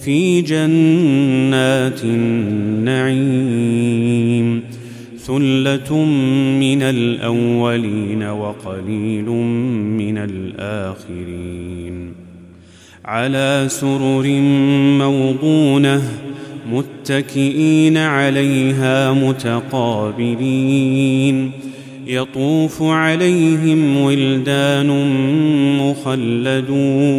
في جنات النعيم ثلة من الأولين وقليل من الآخرين على سرر موضونة متكئين عليها متقابلين يطوف عليهم ولدان مخلدون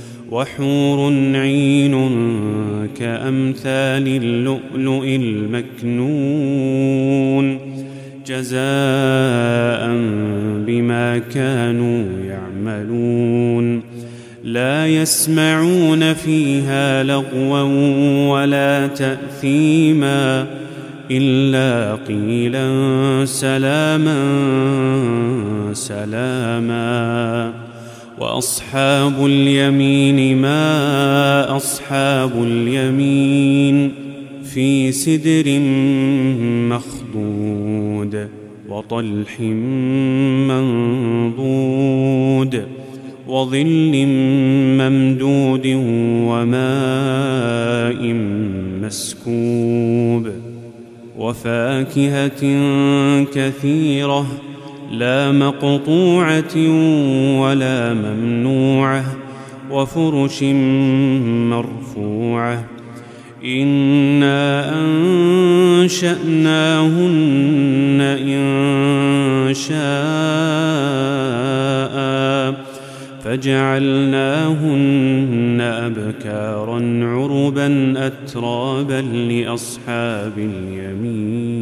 وحور عين كأمثال اللؤلؤ المكنون جزاء بما كانوا يعملون لا يسمعون فيها لغوا ولا تأثيما إلا قيلا سلاما سلاما وأصحاب اليمين ما أصحاب اليمين في سدر مخضود وطلح منضود وظل ممدود وماء مسكوب وفاكهة كثيرة لا مقطوعة ولا ممنوعة وفرش مرفوعة. إنا أنشأناهن إن شاء فجعلناهن أبكارا عربا أترابا لأصحاب اليمين.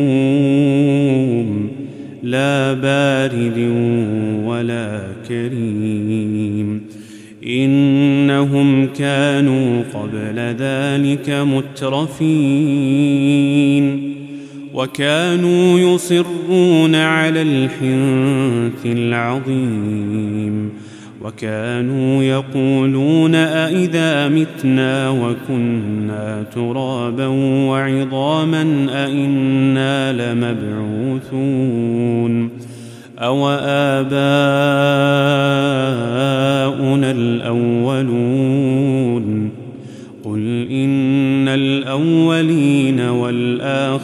ذلك مترفين وكانوا يصرون على الحنث العظيم وكانوا يقولون أإذا متنا وكنا ترابا وعظاما أإنا لمبعوثون أو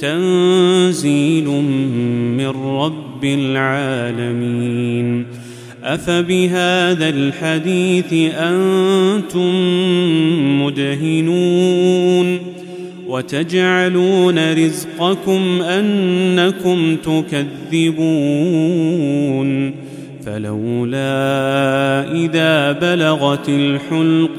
تنزيل من رب العالمين. أفبهذا الحديث أنتم مدهنون وتجعلون رزقكم أنكم تكذبون. فلولا إذا بلغت الحلقوم